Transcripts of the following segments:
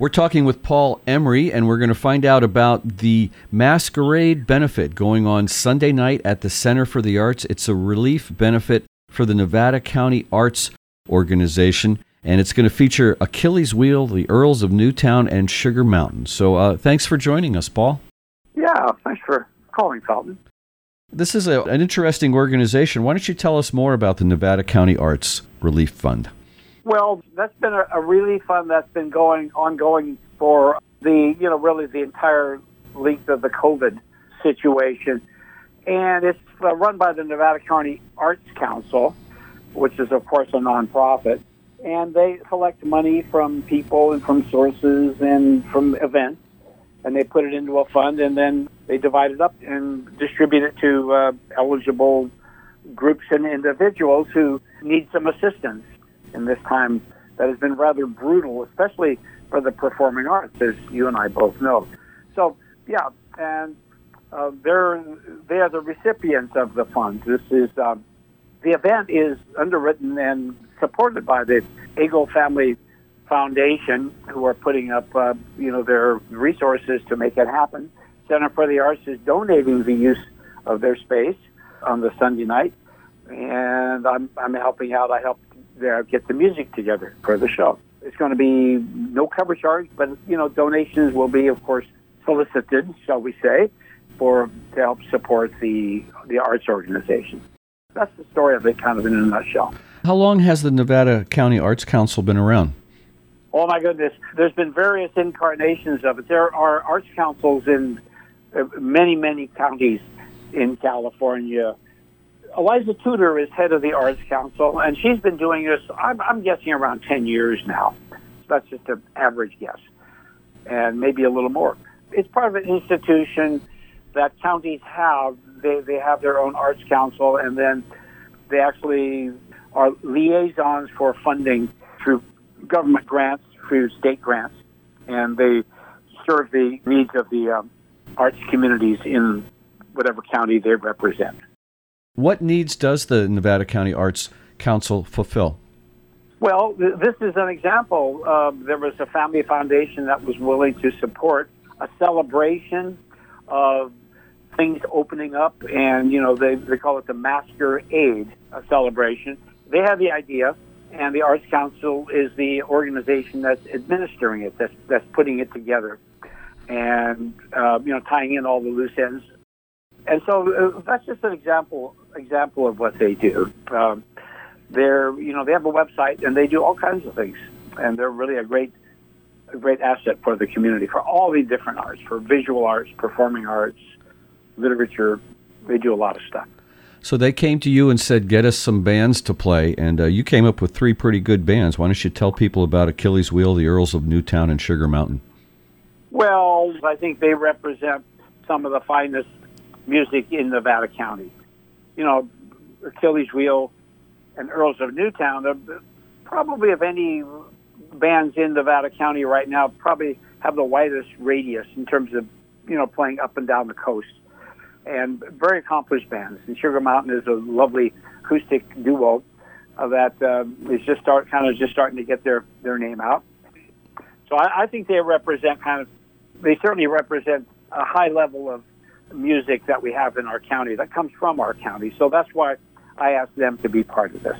We're talking with Paul Emery, and we're going to find out about the Masquerade benefit going on Sunday night at the Center for the Arts. It's a relief benefit for the Nevada County Arts Organization, and it's going to feature Achilles Wheel, the Earles of Newtown, and Sugar Mountain. So uh, thanks for joining us, Paul. Yeah, thanks for calling, Felton. This is a, an interesting organization. Why don't you tell us more about the Nevada County Arts Relief Fund? Well, that's been a, a fund that's been going ongoing for the you know really the entire length of the COVID situation, and it's uh, run by the Nevada County Arts Council, which is of course a nonprofit, and they collect money from people and from sources and from events, and they put it into a fund, and then they divide it up and distribute it to uh, eligible groups and individuals who need some assistance in this time that has been rather brutal, especially for the performing arts, as you and I both know. So, yeah, and uh, they're they are the recipients of the funds. This is uh, the event is underwritten and supported by the Eagle Family Foundation, who are putting up uh, you know their resources to make it happen. Center for the Arts is donating the use of their space on the Sunday night, and I'm I'm helping out. I help uh, get the music together for the show. It's going to be no cover charge, but you know donations will be, of course, solicited, shall we say, for to help support the the arts organization. That's the story of it, kind of in a nutshell. How long has the Nevada County Arts Council been around? Oh my goodness, there's been various incarnations of it. There are arts councils in uh, many, many counties in California Eliza Tudor is head of the Arts Council, and she's been doing this, I'm, I'm guessing, around 10 years now. That's just an average guess, and maybe a little more. It's part of an institution that counties have. They, they have their own Arts Council, and then they actually are liaisons for funding through government grants, through state grants, and they serve the needs of the um, arts communities in whatever county they represent. What needs does the Nevada County Arts Council fulfill? Well, th- this is an example. Uh, there was a family foundation that was willing to support a celebration of things opening up, and you know they they call it the Masquerade celebration. They had the idea, and the Arts Council is the organization that's administering it, that's that's putting it together, and uh, you know tying in all the loose ends and so uh, that's just an example example of what they do. Um, they're you know they have a website and they do all kinds of things, and they're really a great a great asset for the community for all the different arts, for visual arts, performing arts, literature. They do a lot of stuff. So they came to you and said, "Get us some bands to play," and uh, you came up with three pretty good bands. Why don't you tell people about Achilles Wheel, the Earles of Newtown, and Sugar Mountain? Well, I think they represent some of the finest music in Nevada County. You know, Achilles Wheel and Earles of Newtown, probably of any bands in Nevada County right now, probably have the widest radius in terms of, you know, playing up and down the coast. And very accomplished bands. And Sugar Mountain is a lovely acoustic duo that uh, is just start kind of just starting to get their their name out. So I, I think they represent kind of they certainly represent a high level of music that we have in our county that comes from our county. So that's why I asked them to be part of this.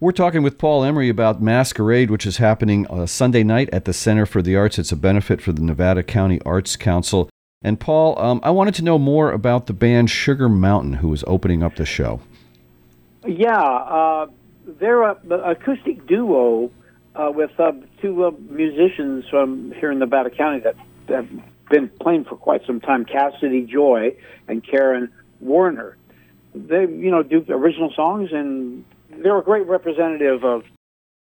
We're talking with Paul Emery about Masquerade, which is happening uh, Sunday night at the Center for the Arts. It's a benefit for the Nevada County Arts Council. And Paul, um, I wanted to know more about the band Sugar Mountain, who is opening up the show. Yeah, uh, they're an acoustic duo uh, with uh, two uh, musicians from here in Nevada County that, that been playing for quite some time, Cassidy Joy and Karen Warner. They, you know, do original songs, and they're a great representative of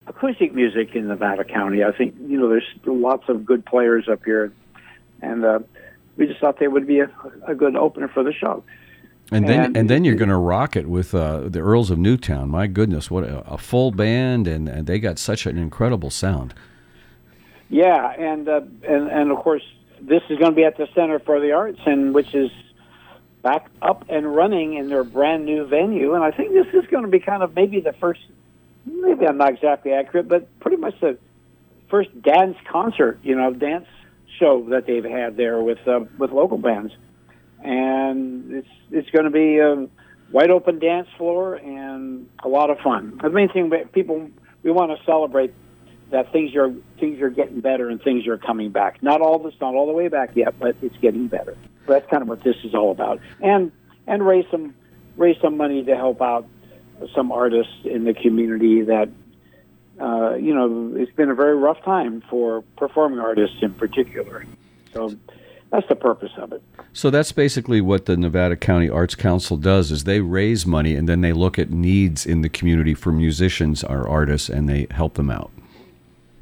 acoustic music in Nevada County. I think, you know, there's lots of good players up here, and uh, we just thought they would be a, a good opener for the show. And then, and, and then you're going to rock it with uh, the Earles of Newtown. My goodness, what a, a full band, and, and they got such an incredible sound. Yeah, and uh, and and of course this is going to be at the Center for the Arts, and which is back up and running in their brand new venue. And I think this is going to be kind of maybe the first, maybe I'm not exactly accurate, but pretty much the first dance concert, you know, dance show that they've had there with uh, with local bands, and it's it's going to be a wide open dance floor and a lot of fun. The main thing people we want to celebrate that things are things are getting better and things are coming back. Not all this, not all the way back yet, but it's getting better. That's kind of what this is all about, and and raise some raise some money to help out some artists in the community that uh, you know it's been a very rough time for performing artists in particular. So that's the purpose of it. So that's basically what the Nevada County Arts Council does is they raise money and then they look at needs in the community for musicians or artists and they help them out.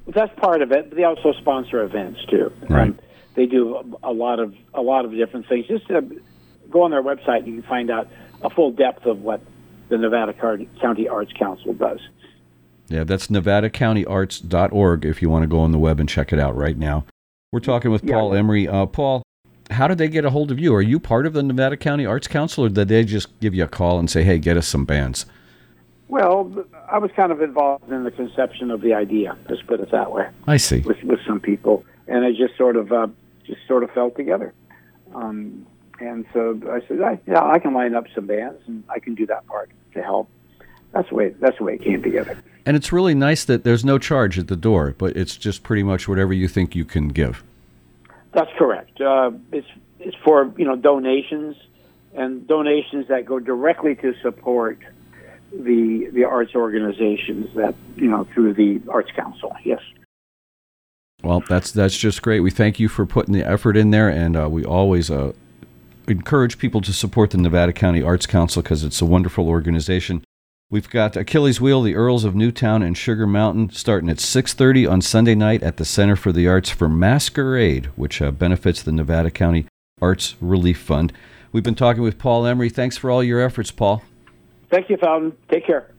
That's part of it. But they also sponsor events too. Right. Um, they do a lot of a lot of different things. Just uh, go on their website, and you can find out a full depth of what the Nevada County Arts Council does. Yeah, that's nevadacountyarts.org if you want to go on the web and check it out right now. We're talking with yeah. Paul Emery. Uh, Paul, how did they get a hold of you? Are you part of the Nevada County Arts Council, or did they just give you a call and say, hey, get us some bands? Well, I was kind of involved in the conception of the idea. Let's put it that way. I see. With, with some people, and it just sort of uh, just sort of fell together. Um, and so I said, I, yeah, I can line up some bands, and I can do that part to help. That's the way. That's the way it came together. And it's really nice that there's no charge at the door, but it's just pretty much whatever you think you can give. That's correct. Uh, it's it's for you know donations and donations that go directly to support the the arts organizations that you know through the Arts Council. Yes. Well, that's that's just great. We thank you for putting the effort in there, and uh, we always uh, encourage people to support the Nevada County Arts Council because it's a wonderful organization. We've got Achilles Wheel, the Earles of Newtown and Sugar Mountain, starting at 6:30 on Sunday night at the Center for the Arts for Masquerade, which uh, benefits the Nevada County Arts Relief Fund. We've been talking with Paul Emery. Thanks for all your efforts, Paul. Thank you, Fountain. Take care.